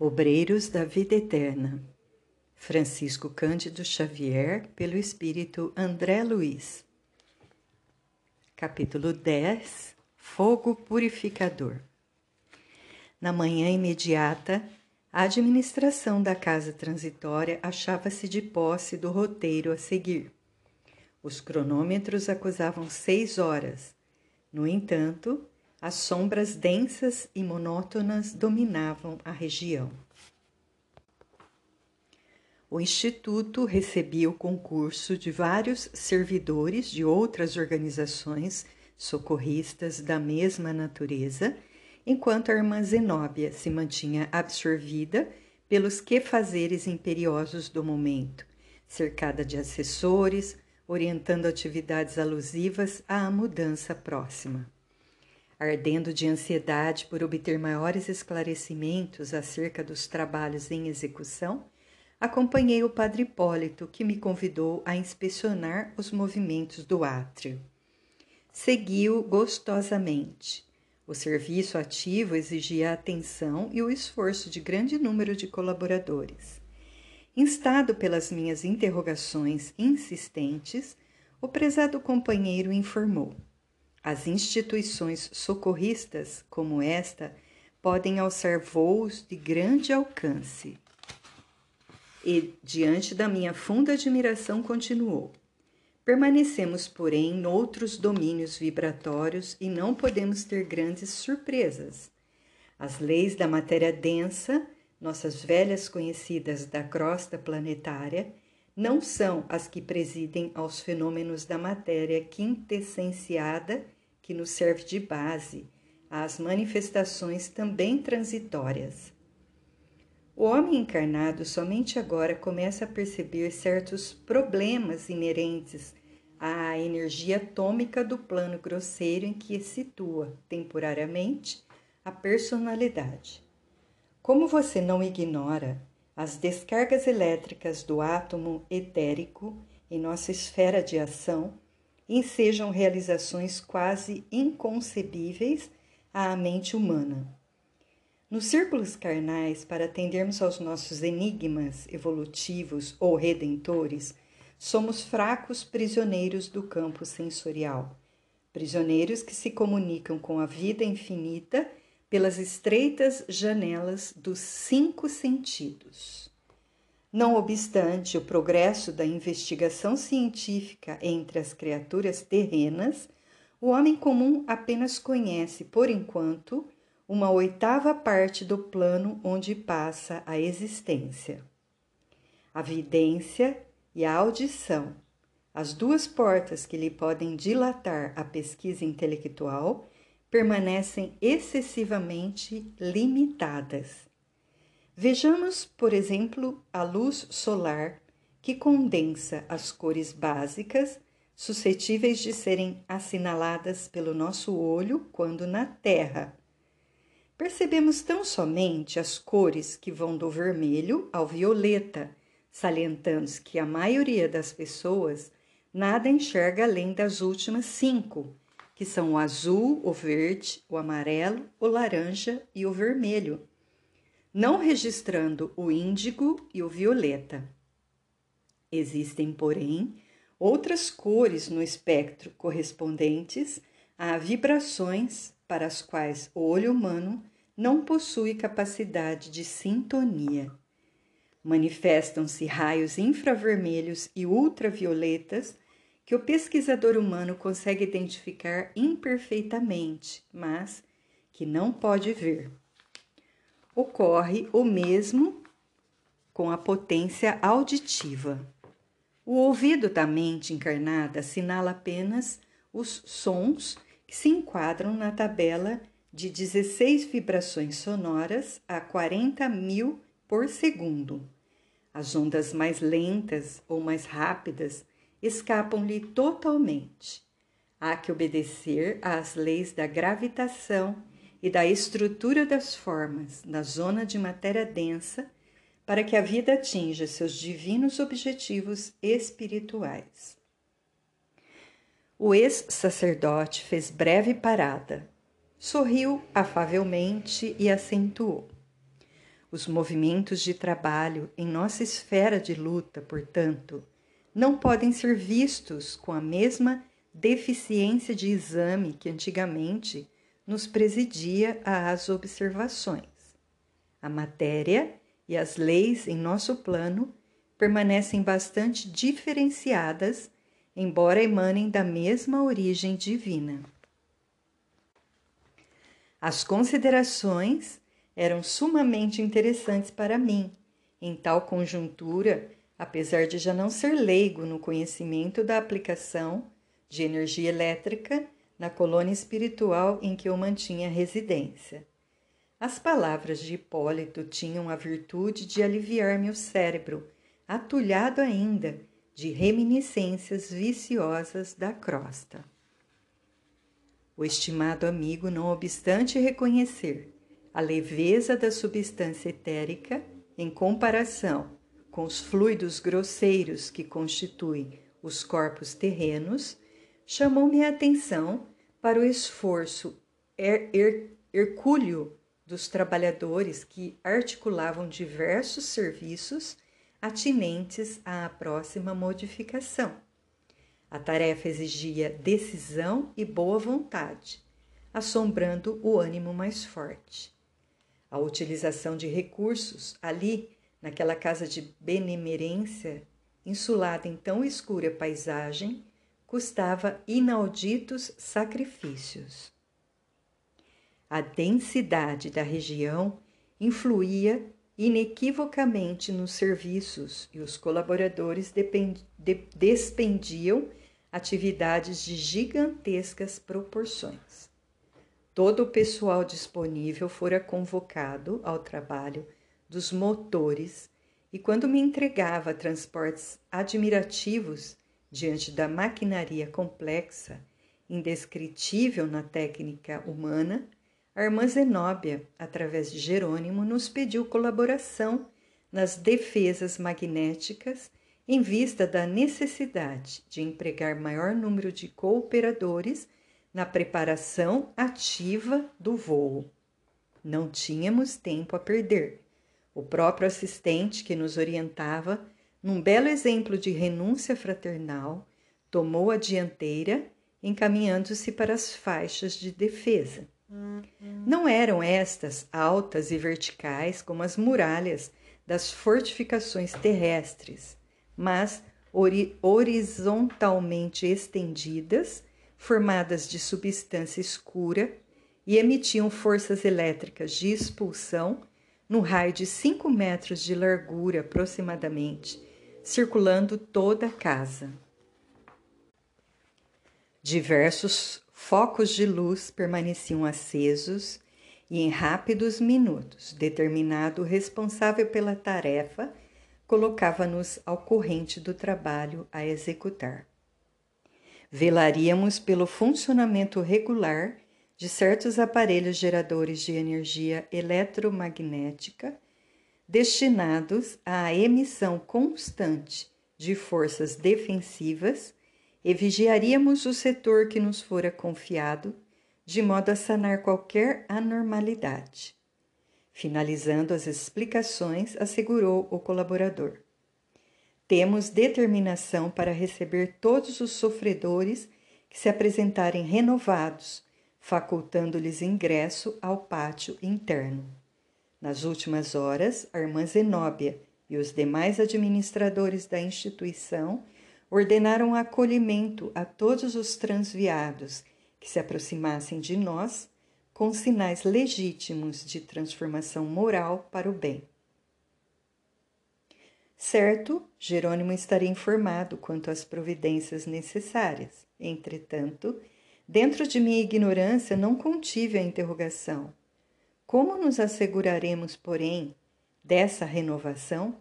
Obreiros da Vida Eterna. Francisco Cândido Xavier, pelo Espírito André Luiz. Capítulo 10 Fogo Purificador. Na manhã imediata, a administração da casa transitória achava-se de posse do roteiro a seguir. Os cronômetros acusavam seis horas. No entanto, as sombras densas e monótonas dominavam a região. O Instituto recebia o concurso de vários servidores de outras organizações socorristas da mesma natureza, enquanto a irmã Zenóbia se mantinha absorvida pelos quefazeres imperiosos do momento, cercada de assessores, orientando atividades alusivas à mudança próxima ardendo de ansiedade por obter maiores esclarecimentos acerca dos trabalhos em execução, acompanhei o padre Hipólito, que me convidou a inspecionar os movimentos do átrio. Segui-o gostosamente. O serviço ativo exigia a atenção e o esforço de grande número de colaboradores. Instado pelas minhas interrogações insistentes, o prezado companheiro informou: as instituições socorristas, como esta, podem alçar voos de grande alcance. E, diante da minha funda admiração, continuou: Permanecemos, porém, noutros domínios vibratórios e não podemos ter grandes surpresas. As leis da matéria densa, nossas velhas conhecidas da crosta planetária, não são as que presidem aos fenômenos da matéria quintessenciada que nos serve de base às manifestações também transitórias. O homem encarnado somente agora começa a perceber certos problemas inerentes à energia atômica do plano grosseiro em que situa temporariamente a personalidade. Como você não ignora as descargas elétricas do átomo etérico em nossa esfera de ação, ensejam realizações quase inconcebíveis à mente humana. Nos círculos carnais, para atendermos aos nossos enigmas evolutivos ou redentores, somos fracos prisioneiros do campo sensorial, prisioneiros que se comunicam com a vida infinita pelas estreitas janelas dos cinco sentidos. Não obstante o progresso da investigação científica entre as criaturas terrenas, o homem comum apenas conhece, por enquanto, uma oitava parte do plano onde passa a existência. A vidência e a audição, as duas portas que lhe podem dilatar a pesquisa intelectual, permanecem excessivamente limitadas. Vejamos, por exemplo, a luz solar que condensa as cores básicas suscetíveis de serem assinaladas pelo nosso olho quando na Terra. Percebemos tão somente as cores que vão do vermelho ao violeta, salientando que a maioria das pessoas nada enxerga além das últimas cinco, que são o azul, o verde, o amarelo, o laranja e o vermelho não registrando o índigo e o violeta. Existem, porém, outras cores no espectro correspondentes a vibrações para as quais o olho humano não possui capacidade de sintonia. Manifestam-se raios infravermelhos e ultravioletas que o pesquisador humano consegue identificar imperfeitamente, mas que não pode ver ocorre o mesmo com a potência auditiva. O ouvido da mente encarnada assinala apenas os sons que se enquadram na tabela de 16 vibrações sonoras a 40 mil por segundo. As ondas mais lentas ou mais rápidas escapam-lhe totalmente. Há que obedecer às leis da gravitação e da estrutura das formas na zona de matéria densa para que a vida atinja seus divinos objetivos espirituais. O ex-sacerdote fez breve parada, sorriu afavelmente e acentuou. Os movimentos de trabalho em nossa esfera de luta, portanto, não podem ser vistos com a mesma deficiência de exame que antigamente nos presidia às observações. A matéria e as leis em nosso plano permanecem bastante diferenciadas, embora emanem da mesma origem divina. As considerações eram sumamente interessantes para mim. Em tal conjuntura, apesar de já não ser leigo no conhecimento da aplicação de energia elétrica na colônia espiritual em que eu mantinha residência. As palavras de Hipólito tinham a virtude de aliviar meu cérebro, atulhado ainda de reminiscências viciosas da crosta. O estimado amigo, não obstante reconhecer a leveza da substância etérica em comparação com os fluidos grosseiros que constituem os corpos terrenos, chamou-me a atenção para o esforço her her hercúleo dos trabalhadores que articulavam diversos serviços atinentes à próxima modificação. A tarefa exigia decisão e boa vontade, assombrando o ânimo mais forte. A utilização de recursos ali, naquela casa de benemerência, insulada em tão escura paisagem, custava inauditos sacrifícios. A densidade da região influía inequivocamente nos serviços e os colaboradores despendiam atividades de gigantescas proporções. Todo o pessoal disponível fora convocado ao trabalho dos motores e, quando me entregava transportes admirativos diante da maquinaria complexa, indescritível na técnica humana, a irmã Zenóbia, através de Jerônimo, nos pediu colaboração nas defesas magnéticas em vista da necessidade de empregar maior número de cooperadores na preparação ativa do voo. Não tínhamos tempo a perder. O próprio assistente que nos orientava, num belo exemplo de renúncia fraternal, tomou a dianteira, encaminhando-se para as faixas de defesa. Não eram estas altas e verticais como as muralhas das fortificações terrestres, mas ori horizontalmente estendidas formadas de substância escura e emitiam forças elétricas de expulsão no raio de 5 metros de largura aproximadamente, circulando toda a casa. Diversos focos de luz permaneciam acesos e, em rápidos minutos, determinado responsável pela tarefa colocava-nos ao corrente do trabalho a executar. Velaríamos pelo funcionamento regular de certos aparelhos geradores de energia eletromagnética destinados à emissão constante de forças defensivas e vigiaríamos o setor que nos fora confiado, de modo a sanar qualquer anormalidade. Finalizando as explicações, assegurou o colaborador. Temos determinação para receber todos os sofredores que se apresentarem renovados, facultando-lhes ingresso ao pátio interno. Nas últimas horas, a irmã Zenóbia e os demais administradores da instituição ordenaram acolhimento a todos os transviados que se aproximassem de nós com sinais legítimos de transformação moral para o bem. Certo, Jerônimo estaria informado quanto às providências necessárias. Entretanto, dentro de minha ignorância não contive a interrogação. Como nos asseguraremos, porém, dessa renovação?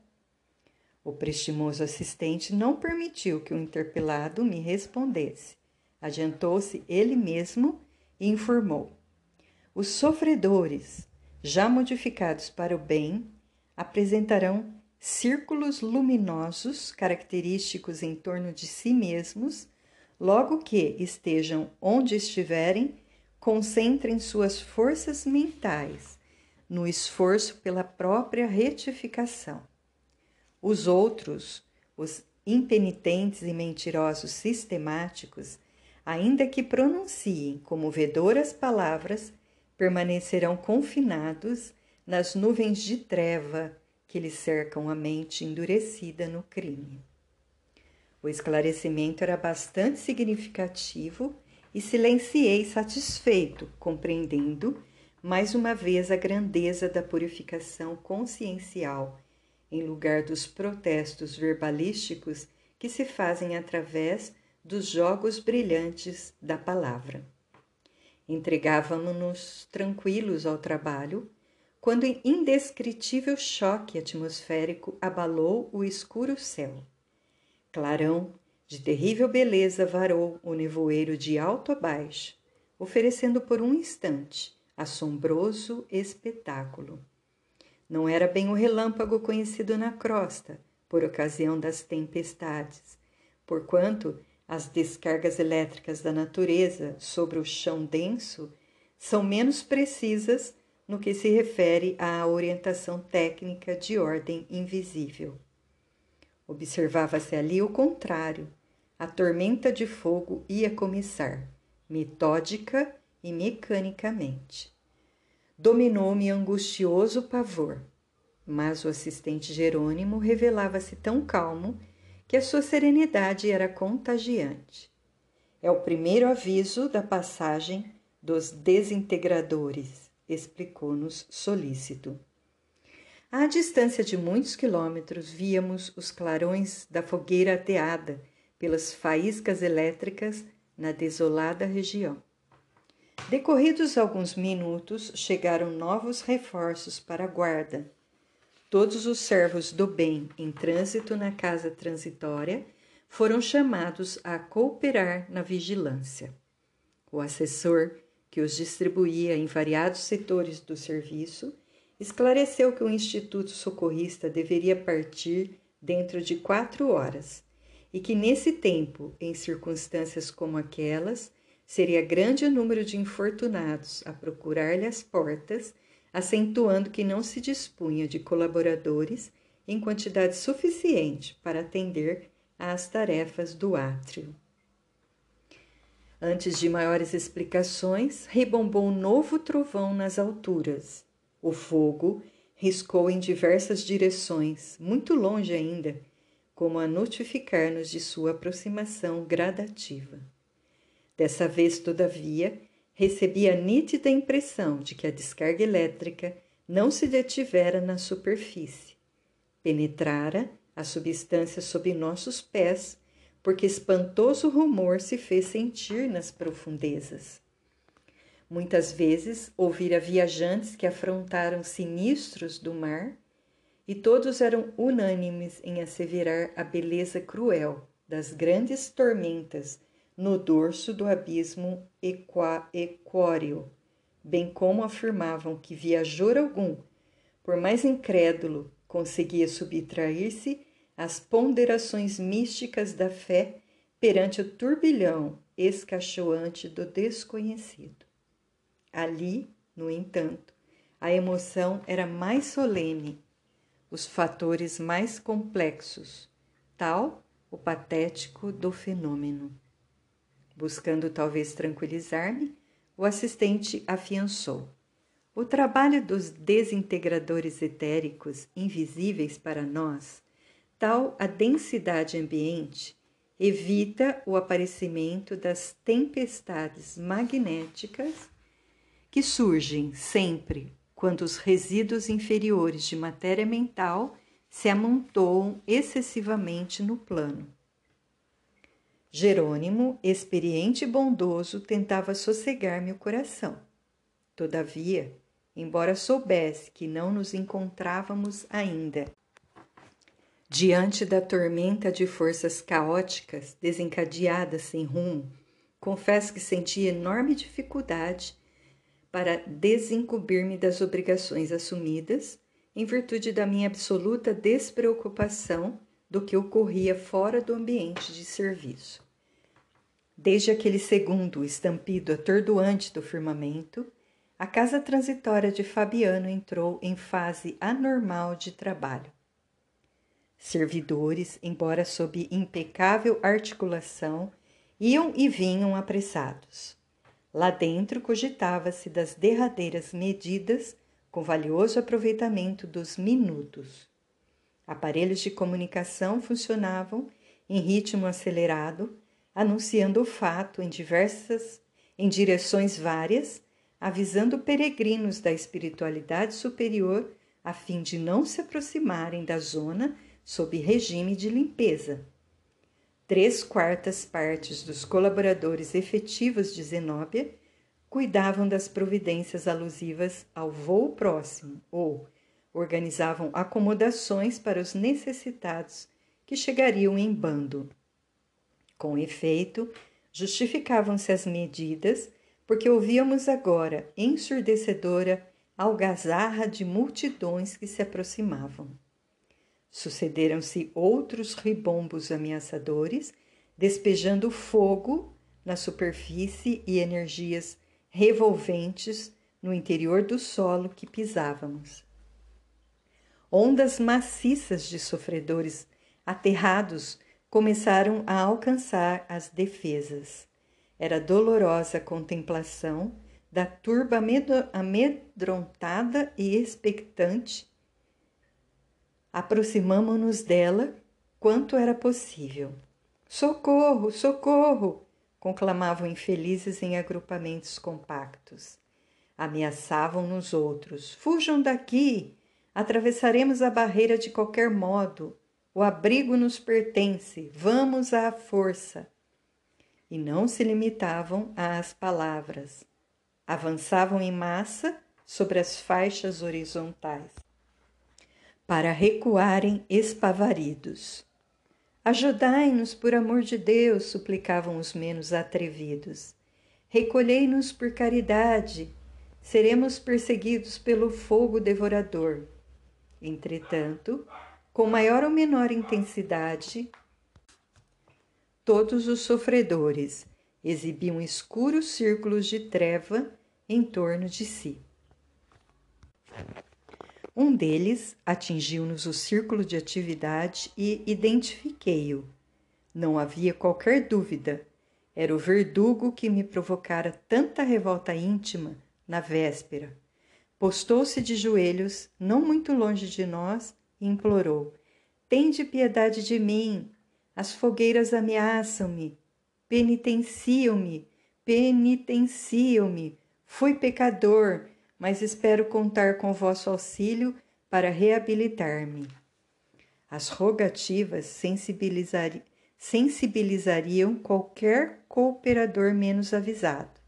O prestimoso assistente não permitiu que o interpelado me respondesse. Adiantou-se ele mesmo e informou: Os sofredores, já modificados para o bem, apresentarão círculos luminosos característicos em torno de si mesmos, logo que estejam onde estiverem, concentrem suas forças mentais no esforço pela própria retificação. Os outros, os impenitentes e mentirosos sistemáticos, ainda que pronunciem comovedoras palavras, permanecerão confinados nas nuvens de treva que lhe cercam a mente endurecida no crime. O esclarecimento era bastante significativo e silenciei satisfeito, compreendendo mais uma vez a grandeza da purificação consciencial, em lugar dos protestos verbalísticos que se fazem através dos jogos brilhantes da palavra. Entregávamos-nos tranquilos ao trabalho, quando indescritível choque atmosférico abalou o escuro céu. Clarão, de terrível beleza, varou o nevoeiro de alto a baixo, oferecendo por um instante assombroso espetáculo. Não era bem o relâmpago conhecido na crosta, por ocasião das tempestades, porquanto as descargas elétricas da natureza sobre o chão denso são menos precisas no que se refere à orientação técnica de ordem invisível. Observava-se ali o contrário. A tormenta de fogo ia começar, metódica e mecanicamente. Dominou-me angustioso pavor, mas o assistente Jerônimo revelava-se tão calmo que a sua serenidade era contagiante. É o primeiro aviso da passagem dos desintegradores, explicou-nos solícito. À distância de muitos quilômetros, víamos os clarões da fogueira ateada pelas faíscas elétricas na desolada região. Decorridos alguns minutos, chegaram novos reforços para a guarda. Todos os servos do bem em trânsito na casa transitória foram chamados a cooperar na vigilância. O assessor, que os distribuía em variados setores do serviço, esclareceu que o Instituto Socorrista deveria partir dentro de quatro horas e que nesse tempo, em circunstâncias como aquelas, seria grande o número de infortunados a procurar-lhe as portas, acentuando que não se dispunha de colaboradores em quantidade suficiente para atender às tarefas do átrio. Antes de maiores explicações, rebombou um novo trovão nas alturas o fogo riscou em diversas direções, muito longe ainda, como a notificar-nos de sua aproximação gradativa. Dessa vez, todavia, recebi a nítida impressão de que a descarga elétrica não se detivera na superfície. Penetrara a substância sob nossos pés, porque espantoso rumor se fez sentir nas profundezas. Muitas vezes ouvira viajantes que afrontaram sinistros do mar e todos eram unânimes em asseverar a beleza cruel das grandes tormentas no dorso do abismo equóreo, bem como afirmavam que viajor algum, por mais incrédulo, conseguia subtrair-se às ponderações místicas da fé perante o turbilhão escachoante do desconhecido. Ali, no entanto, a emoção era mais solene, os fatores mais complexos, tal o patético do fenômeno. Buscando talvez tranquilizar-me, o assistente afiançou. O trabalho dos desintegradores etéricos, invisíveis para nós, tal a densidade ambiente, evita o aparecimento das tempestades magnéticas que surgem sempre quando os resíduos inferiores de matéria mental se amontoam excessivamente no plano. Jerônimo, experiente e bondoso, tentava sossegar-me o coração. Todavia, embora soubesse que não nos encontrávamos ainda diante da tormenta de forças caóticas desencadeadas sem rumo, confesso que senti enorme dificuldade para desincumbir-me das obrigações assumidas, em virtude da minha absoluta despreocupação do que ocorria fora do ambiente de serviço. Desde aquele segundo estampido atordoante do firmamento, a casa transitória de Fabiano entrou em fase anormal de trabalho. Servidores, embora sob impecável articulação, iam e vinham apressados. Lá dentro cogitava-se das derradeiras medidas com valioso aproveitamento dos minutos. Aparelhos de comunicação funcionavam em ritmo acelerado, anunciando o fato em diversas em direções várias avisando peregrinos da espiritualidade superior a fim de não se aproximarem da zona sob regime de limpeza. Três quartas partes dos colaboradores efetivos de Zenóbia cuidavam das providências alusivas ao voo próximo ou organizavam acomodações para os necessitados que chegariam em bando. Com efeito, justificavam-se as medidas porque ouvíamos agora, ensurdecedora, algazarra de multidões que se aproximavam. Sucederam-se outros ribombos ameaçadores, despejando fogo na superfície e energias revolventes no interior do solo que pisávamos. Ondas maciças de sofredores aterrados começaram a alcançar as defesas. Era dolorosa a contemplação da turba amedrontada e expectante. Aproximamo-nos dela quanto era possível. Socorro, socorro! conclamavam infelizes em agrupamentos compactos. Ameaçavam nos outros: Fujam daqui! Atravessaremos a barreira de qualquer modo. O abrigo nos pertence. Vamos à força e não se limitavam às palavras. Avançavam em massa sobre as faixas horizontais, para recuarem espavaridos. Ajudai-nos, por amor de Deus, suplicavam os menos atrevidos. Recolhei-nos por caridade, seremos perseguidos pelo fogo devorador. Entretanto, com maior ou menor intensidade, Todos os sofredores exibiam escuros círculos de treva em torno de si. Um deles atingiu-nos o círculo de atividade e identifiquei-o. Não havia qualquer dúvida. Era o verdugo que me provocara tanta revolta íntima na véspera. Postou-se de joelhos, não muito longe de nós, e implorou: Tende piedade de mim, as fogueiras ameaçam-me, penitenciam-me, penitenciam-me. Fui pecador, mas espero contar com vosso auxílio para reabilitar-me. As rogativas sensibilizari sensibilizariam qualquer cooperador menos avisado.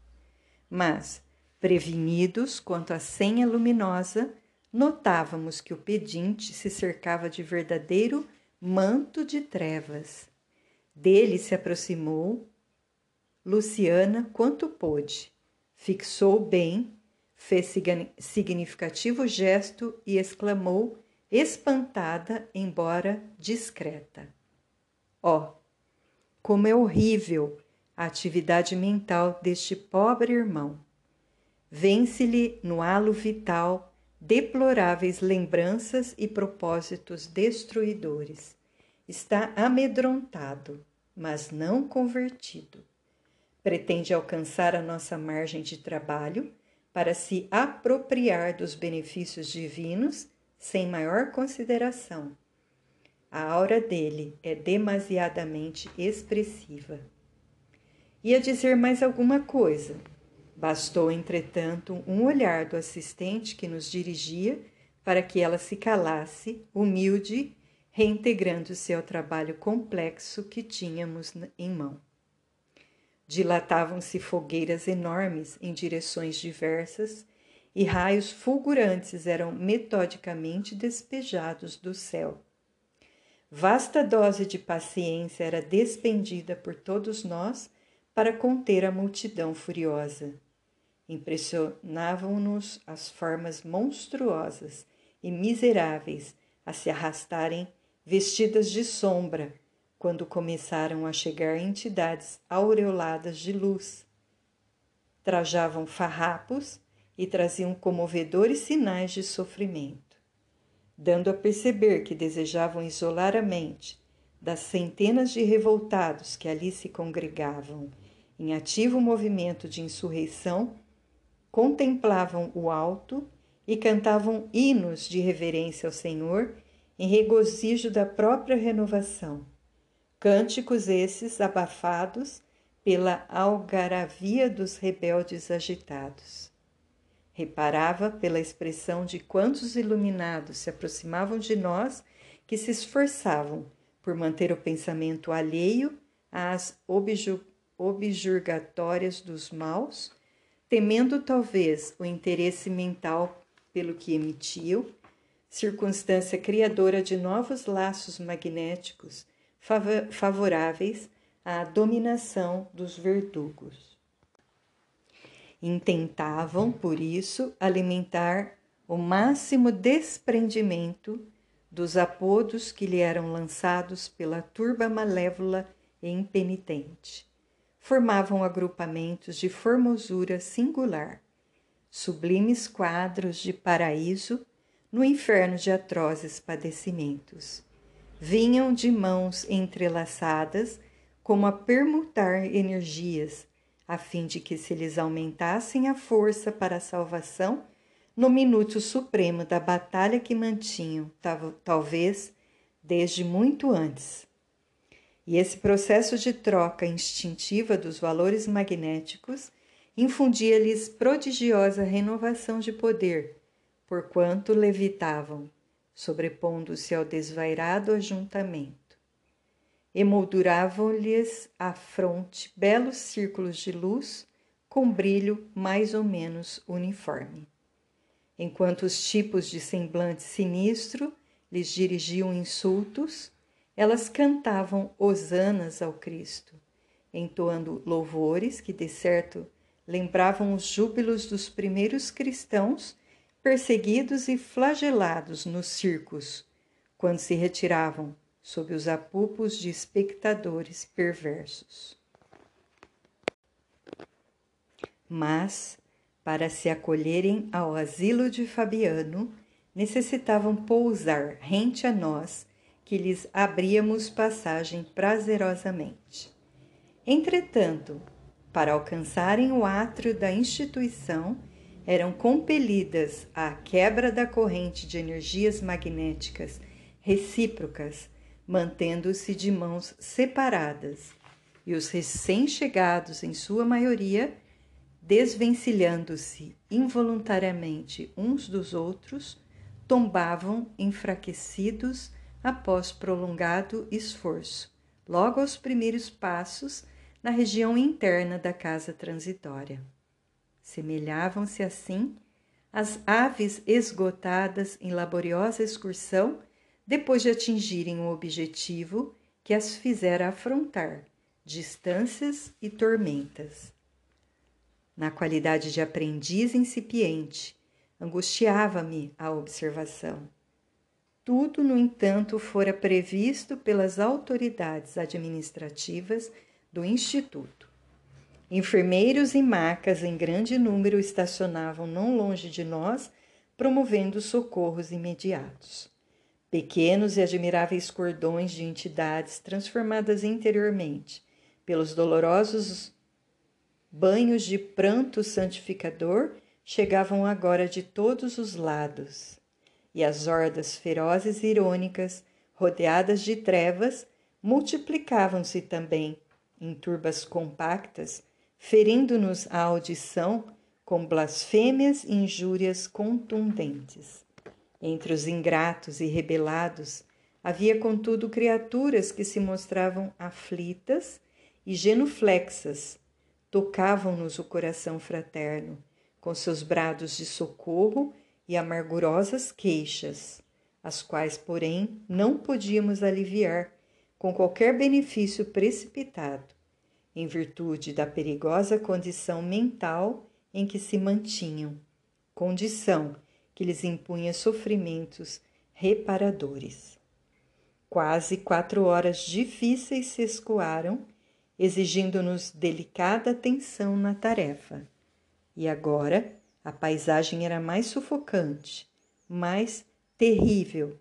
Mas, prevenidos quanto à senha luminosa, notávamos que o pedinte se cercava de verdadeiro manto de trevas. Dele se aproximou Luciana quanto pôde, fixou bem, fez significativo gesto e exclamou, espantada, embora discreta: Ó, oh, como é horrível a atividade mental deste pobre irmão! Vence-lhe no halo vital deploráveis lembranças e propósitos destruidores. Está amedrontado, mas não convertido. Pretende alcançar a nossa margem de trabalho para se apropriar dos benefícios divinos sem maior consideração. A aura dele é demasiadamente expressiva. Ia dizer mais alguma coisa, Bastou, entretanto, um olhar do assistente que nos dirigia para que ela se calasse, humilde, reintegrando-se ao trabalho complexo que tínhamos em mão. Dilatavam-se fogueiras enormes em direções diversas e raios fulgurantes eram metodicamente despejados do céu. Vasta dose de paciência era despendida por todos nós para conter a multidão furiosa. Impressionavam-nos as formas monstruosas e miseráveis a se arrastarem vestidas de sombra quando começaram a chegar entidades aureoladas de luz. Trajavam farrapos e traziam comovedores sinais de sofrimento, dando a perceber que desejavam isolar a mente das centenas de revoltados que ali se congregavam em ativo movimento de insurreição, contemplavam o alto e cantavam hinos de reverência ao Senhor em regozijo da própria renovação. Cânticos esses abafados pela algaravia dos rebeldes agitados. Reparava pela expressão de quantos iluminados se aproximavam de nós que se esforçavam por manter o pensamento alheio às objurgatórias dos maus, temendo talvez o interesse mental pelo que emitiam, circunstância criadora de novos laços magnéticos favoráveis à dominação dos verdugos. Intentavam, por isso, alimentar o máximo desprendimento dos apodos que lhe eram lançados pela turba malévola e impenitente. Formavam agrupamentos de formosura singular, sublimes quadros de paraíso no inferno de atrozes padecimentos. Vinham de mãos entrelaçadas, como a permutar energias, a fim de que se lhes aumentassem a força para a salvação no minuto supremo da batalha que mantinham, talvez desde muito antes. E esse processo de troca instintiva dos valores magnéticos infundia-lhes prodigiosa renovação de poder, porquanto levitavam, sobrepondo-se ao desvairado ajuntamento. Emolduravam-lhes a fronte belos círculos de luz com brilho mais ou menos uniforme enquanto os tipos de semblante sinistro lhes dirigiam insultos, elas cantavam hosanas ao Cristo, entoando louvores que, de certo, lembravam os júbilos dos primeiros cristãos perseguidos e flagelados nos circos, quando se retiravam sob os apupos de espectadores perversos. Mas para se acolherem ao asilo de Fabiano, necessitavam pousar rente a nós, que lhes abríamos passagem prazerosamente. Entretanto, para alcançarem o átrio da instituição, eram compelidas à quebra da corrente de energias magnéticas recíprocas, mantendo-se de mãos separadas, e os recém-chegados, em sua maioria, desvencilhando-se involuntariamente uns dos outros, tombavam enfraquecidos após prolongado esforço, logo aos primeiros passos na região interna da casa transitória. Semelhavam-se assim às aves esgotadas em laboriosa excursão depois de atingirem o objetivo que as fizera afrontar distâncias e tormentas na qualidade de aprendiz incipiente, angustiava-me a observação. Tudo, no entanto, fora previsto pelas autoridades administrativas do Instituto. Enfermeiros e macas em grande número estacionavam não longe de nós, promovendo socorros imediatos. Pequenos e admiráveis cordões de entidades transformadas interiormente pelos dolorosos Banhos de pranto santificador chegavam agora de todos os lados, e as hordas ferozes e irônicas, rodeadas de trevas, multiplicavam-se também em turbas compactas, ferindo-nos a audição com blasfêmias e injúrias contundentes. Entre os ingratos e rebelados havia, contudo, criaturas que se mostravam aflitas e genuflexas tocavam-nos o coração fraterno, com seus brados de socorro e amargurosas queixas, as quais, porém, não podíamos aliviar com qualquer benefício precipitado, em virtude da perigosa condição mental em que se mantinham, condição que lhes impunha sofrimentos reparadores. Quase quatro horas difíceis se escoaram exigindo-nos delicada atenção na tarefa. E agora, A paisagem era mais sufocante, mais terrível.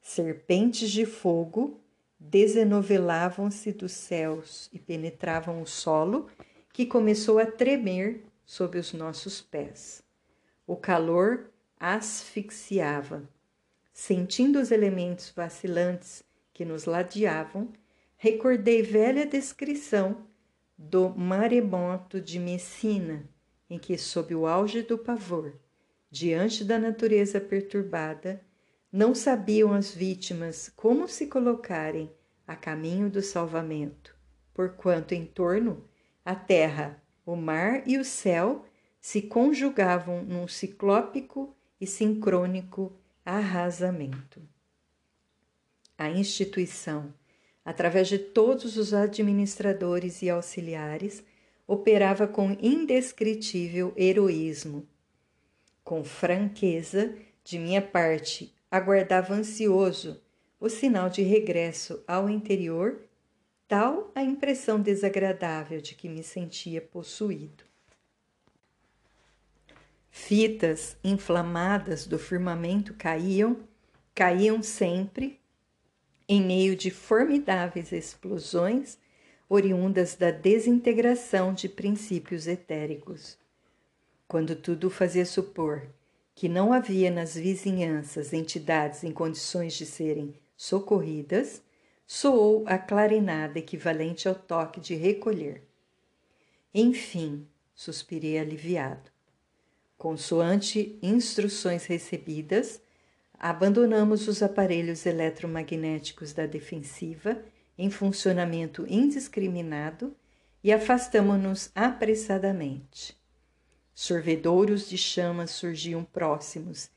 Serpentes de fogo desenovelavam-se dos céus e penetravam o solo, que começou a tremer sob os nossos pés. O calor asfixiava. Sentindo os elementos vacilantes que nos ladeavam, recordei velha descrição do maremoto de Messina, em que, sob o auge do pavor, diante da natureza perturbada, não sabiam as vítimas como se colocarem a caminho do salvamento, porquanto em torno a terra, o mar e o céu se conjugavam num ciclópico e sincrônico arrasamento. A instituição, através de todos os administradores e auxiliares, operava com indescritível heroísmo. Com franqueza, de minha parte, aguardava ansioso o sinal de regresso ao interior, tal a impressão desagradável de que me sentia possuído. Fitas inflamadas do firmamento caíam, caíam sempre, em meio de formidáveis explosões oriundas da desintegração de princípios etéricos. Quando tudo fazia supor que não havia nas vizinhanças entidades em condições de serem socorridas, soou a clarinada equivalente ao toque de recolher. Enfim, suspirei aliviado. Consoante instruções recebidas, abandonamos os aparelhos eletromagnéticos da defensiva em funcionamento indiscriminado e afastamo-nos apressadamente. Sorvedouros de chamas surgiam próximos,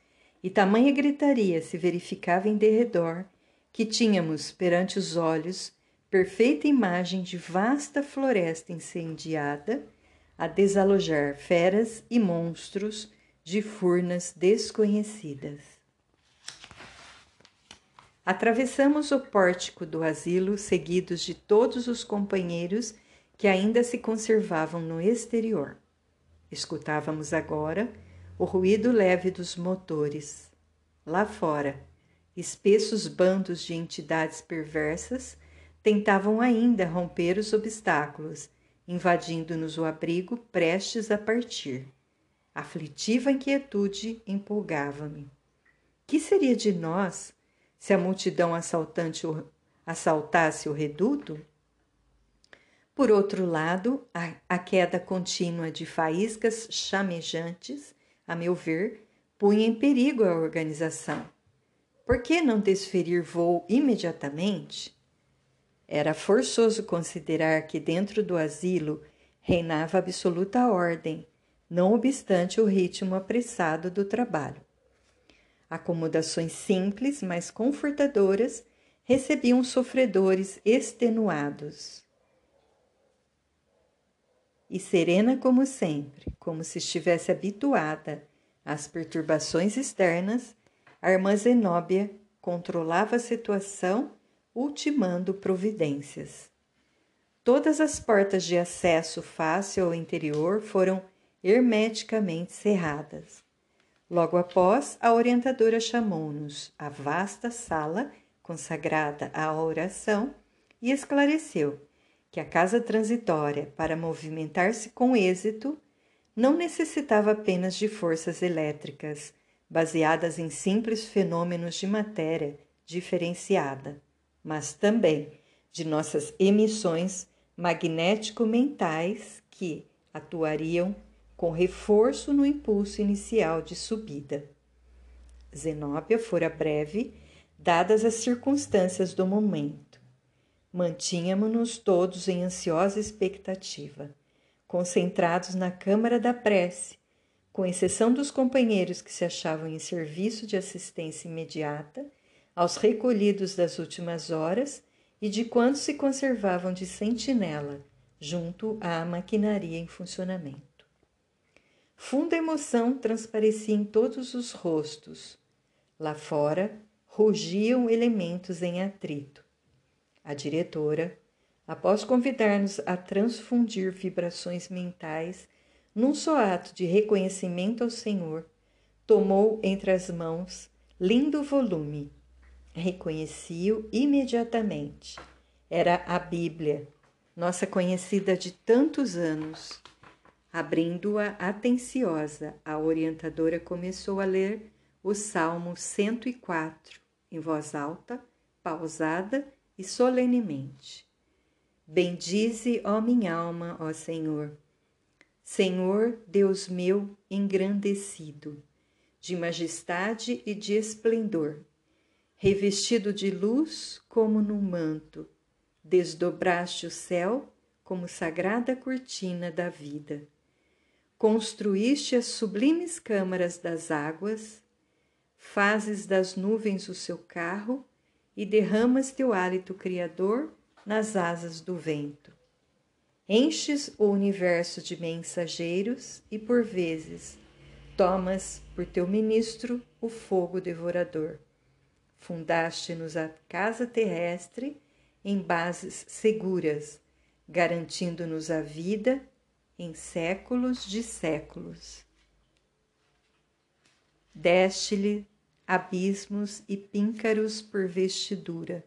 e tamanha gritaria se verificava em derredor que tínhamos perante os olhos perfeita imagem de vasta floresta incendiada a desalojar feras e monstros de furnas desconhecidas. Atravessamos o pórtico do asilo, seguidos de todos os companheiros que ainda se conservavam no exterior. Escutávamos agora o ruído leve dos motores. Lá fora, espessos bandos de entidades perversas tentavam ainda romper os obstáculos, invadindo-nos o abrigo prestes a partir. Aflitiva inquietude empolgava-me. Que seria de nós se a multidão assaltante assaltasse o reduto? Por outro lado, a, a queda contínua de faíscas chamejantes, a meu ver, punha em perigo a organização. Por que não desferir voo imediatamente? Era forçoso considerar que dentro do asilo reinava absoluta ordem, não obstante o ritmo apressado do trabalho. Acomodações simples, mas confortadoras, recebiam sofredores extenuados e serena como sempre, como se estivesse habituada às perturbações externas, a irmã Zenóbia controlava a situação, ultimando providências. Todas as portas de acesso fácil ao interior foram hermeticamente cerradas. Logo após, a orientadora chamou-nos à vasta sala consagrada à oração e esclareceu que a casa transitória, para movimentar-se com êxito, não necessitava apenas de forças elétricas, baseadas em simples fenômenos de matéria diferenciada, mas também de nossas emissões magnético-mentais que atuariam com reforço no impulso inicial de subida. Zenóbia fora breve, dadas as circunstâncias do momento Mantínhamos-nos todos em ansiosa expectativa, concentrados na câmara da prece, com exceção dos companheiros que se achavam em serviço de assistência imediata, aos recolhidos das últimas horas e de quantos se conservavam de sentinela junto à maquinaria em funcionamento. Funda emoção transparecia em todos os rostos. Lá fora, rugiam elementos em atrito a diretora, após convidar-nos a transfundir vibrações mentais num só ato de reconhecimento ao Senhor, tomou entre as mãos lindo volume. Reconheci-o imediatamente. Era a Bíblia, nossa conhecida de tantos anos. Abrindo-a atenciosa, a orientadora começou a ler o Salmo 104 em voz alta, pausada e solenemente. Bendize, ó minha alma, ó Senhor. Senhor, Deus meu engrandecido, de majestade e de esplendor, revestido de luz como num manto, desdobraste o céu como sagrada cortina da vida. Construíste as sublimes câmaras das águas, fazes das nuvens o seu carro e derramas teu hálito criador nas asas do vento. Enches o universo de mensageiros e, por vezes, tomas por teu ministro o fogo devorador. Fundaste-nos a casa terrestre em bases seguras, garantindo-nos a vida em séculos de séculos. Deste-lhe abismos e píncaros por vestidura.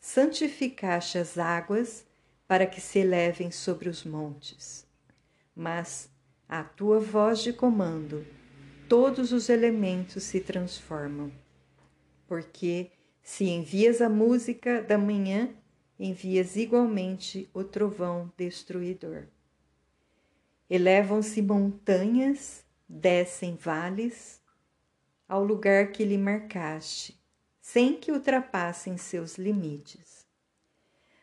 Santificaste as águas para que se elevem sobre os montes. Mas, à tua voz de comando, todos os elementos se transformam. Porque, se envias a música da manhã, envias igualmente o trovão destruidor. Elevam-se montanhas, descem vales, ao lugar que lhe marcaste, sem que ultrapassem seus limites.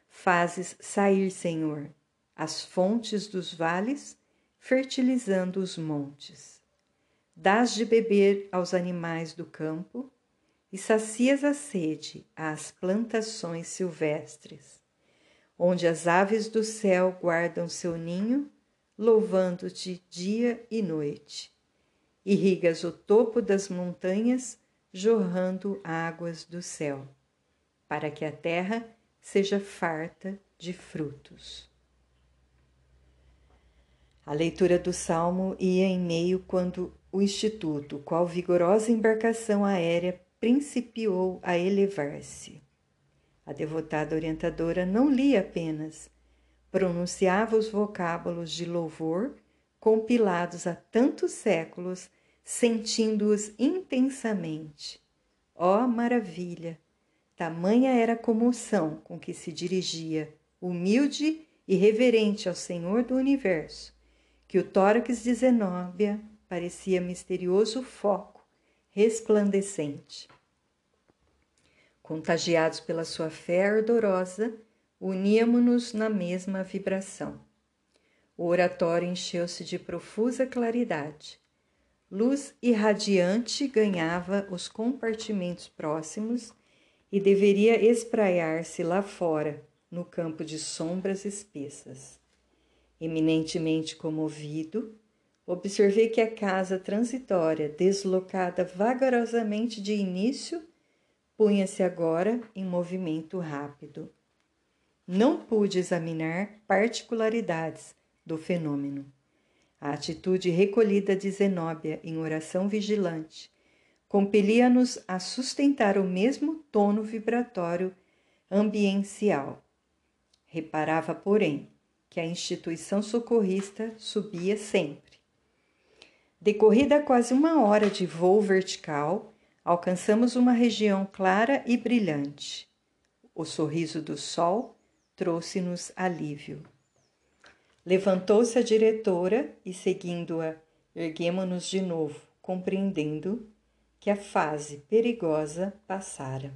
Fazes sair, Senhor, as fontes dos vales, fertilizando os montes. Dás de beber aos animais do campo e sacias a sede às plantações silvestres, onde as aves do céu guardam seu ninho, louvando-te dia e noite. Irrigas o topo das montanhas, jorrando águas do céu, para que a terra seja farta de frutos. A leitura do salmo ia em meio quando o Instituto, qual vigorosa embarcação aérea, principiou a elevar-se. A devotada orientadora não lia apenas, pronunciava os vocábulos de louvor compilados há tantos séculos, sentindo-os intensamente. Ó oh, maravilha! Tamanha era a comoção com que se dirigia, humilde e reverente ao Senhor do universo, que o tórax de Zenóbia parecia misterioso foco resplandecente. Contagiados pela sua fé ardorosa, uníamo-nos na mesma vibração. O oratório encheu-se de profusa claridade. Luz irradiante ganhava os compartimentos próximos e deveria espraiar-se lá fora, no campo de sombras espessas. Eminentemente comovido, observei que a casa transitória, deslocada vagarosamente de início, punha-se agora em movimento rápido. Não pude examinar particularidades do fenômeno. A atitude recolhida de Zenóbia em oração vigilante compelia-nos a sustentar o mesmo tono vibratório ambiencial. Reparava, porém, que a instituição socorrista subia sempre. Decorrida quase uma hora de voo vertical, alcançamos uma região clara e brilhante. O sorriso do sol trouxe-nos alívio. Levantou-se a diretora e, seguindo-a, erguemo-nos de novo, compreendendo que a fase perigosa passara.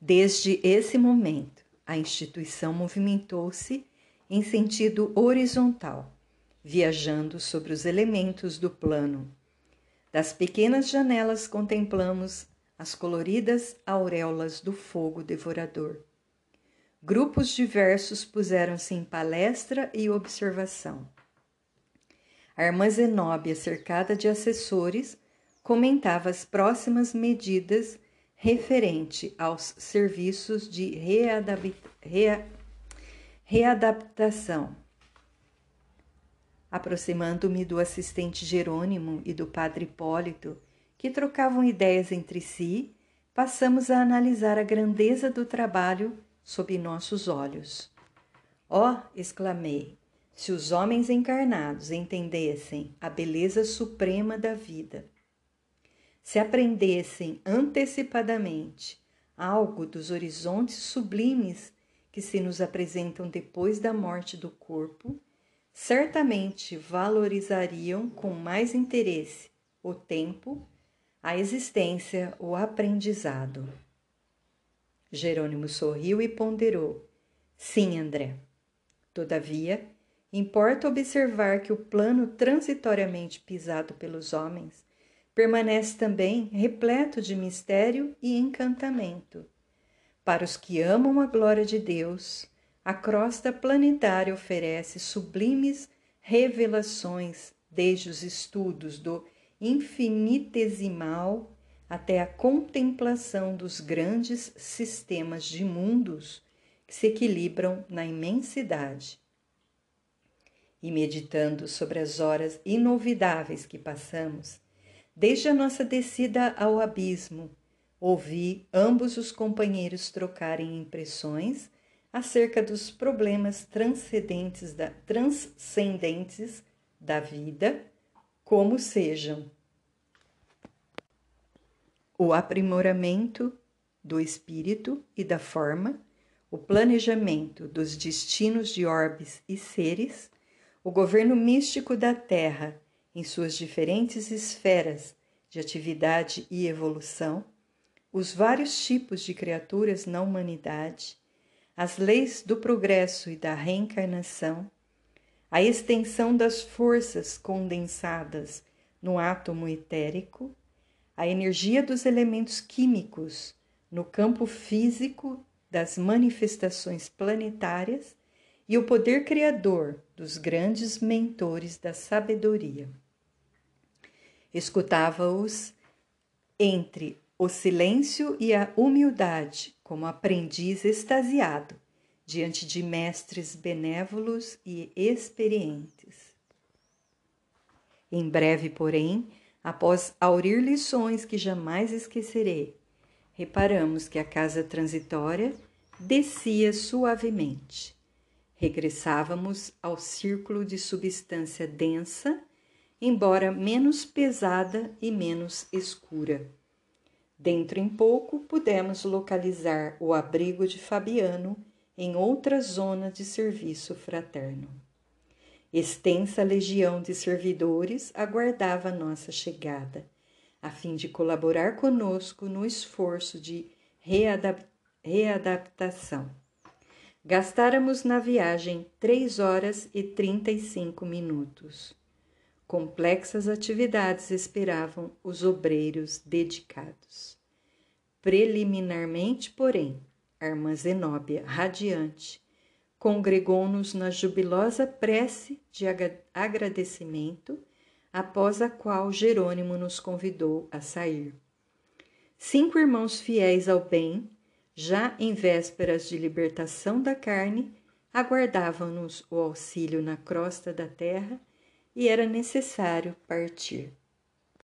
Desde esse momento, a instituição movimentou-se em sentido horizontal, viajando sobre os elementos do plano. Das pequenas janelas contemplamos as coloridas auréolas do fogo devorador. Grupos diversos puseram-se em palestra e observação. A irmã Zenóbia, cercada de assessores, comentava as próximas medidas referente aos serviços de readaptação. Aproximando-me do assistente Jerônimo e do padre Hipólito, que trocavam ideias entre si, passamos a analisar a grandeza do trabalho sob nossos olhos. Ó, oh, exclamei, se os homens encarnados entendessem a beleza suprema da vida, se aprendessem antecipadamente algo dos horizontes sublimes que se nos apresentam depois da morte do corpo, certamente valorizariam com mais interesse o tempo, a existência, o aprendizado. Jerônimo sorriu e ponderou: Sim, André. Todavia, Importa observar que o plano transitoriamente pisado pelos homens permanece também repleto de mistério e encantamento. Para os que amam a glória de Deus, a crosta planetária oferece sublimes revelações, desde os estudos do infinitesimal até a contemplação dos grandes sistemas de mundos que se equilibram na imensidade. E meditando sobre as horas inolvidáveis que passamos, desde a nossa descida ao abismo, ouvi ambos os companheiros trocarem impressões acerca dos problemas transcendentes da, transcendentes da vida, como sejam o aprimoramento do espírito e da forma, o planejamento dos destinos de orbes e seres, o governo místico da Terra, em suas diferentes esferas de atividade e evolução, os vários tipos de criaturas na humanidade, as leis do progresso e da reencarnação, a extensão das forças condensadas no átomo etérico, a energia dos elementos químicos no campo físico das manifestações planetárias e o poder criador dos grandes mentores da sabedoria. Escutava-os entre o silêncio e a humildade, como aprendiz extasiado diante de mestres benévolos e experientes. Em breve, porém, após aurir lições que jamais esquecerei, reparamos que a casa transitória descia suavemente Regressávamos ao círculo de substância densa, embora menos pesada e menos escura. Dentro em pouco pudemos localizar o abrigo de Fabiano em outra zona de serviço fraterno. Extensa legião de servidores aguardava nossa chegada, a fim de colaborar conosco no esforço de readaptação. Gastáramos na viagem três horas e trinta e cinco minutos. Complexas atividades esperavam os obreiros dedicados. Preliminarmente, porém, a irmã Zenóbia, radiante, congregou-nos na jubilosa prece de agradecimento, após a qual Jerônimo nos convidou a sair. Cinco irmãos fiéis ao bem já em vésperas de libertação da carne, aguardavam-nos o auxílio na crosta da terra e era necessário partir.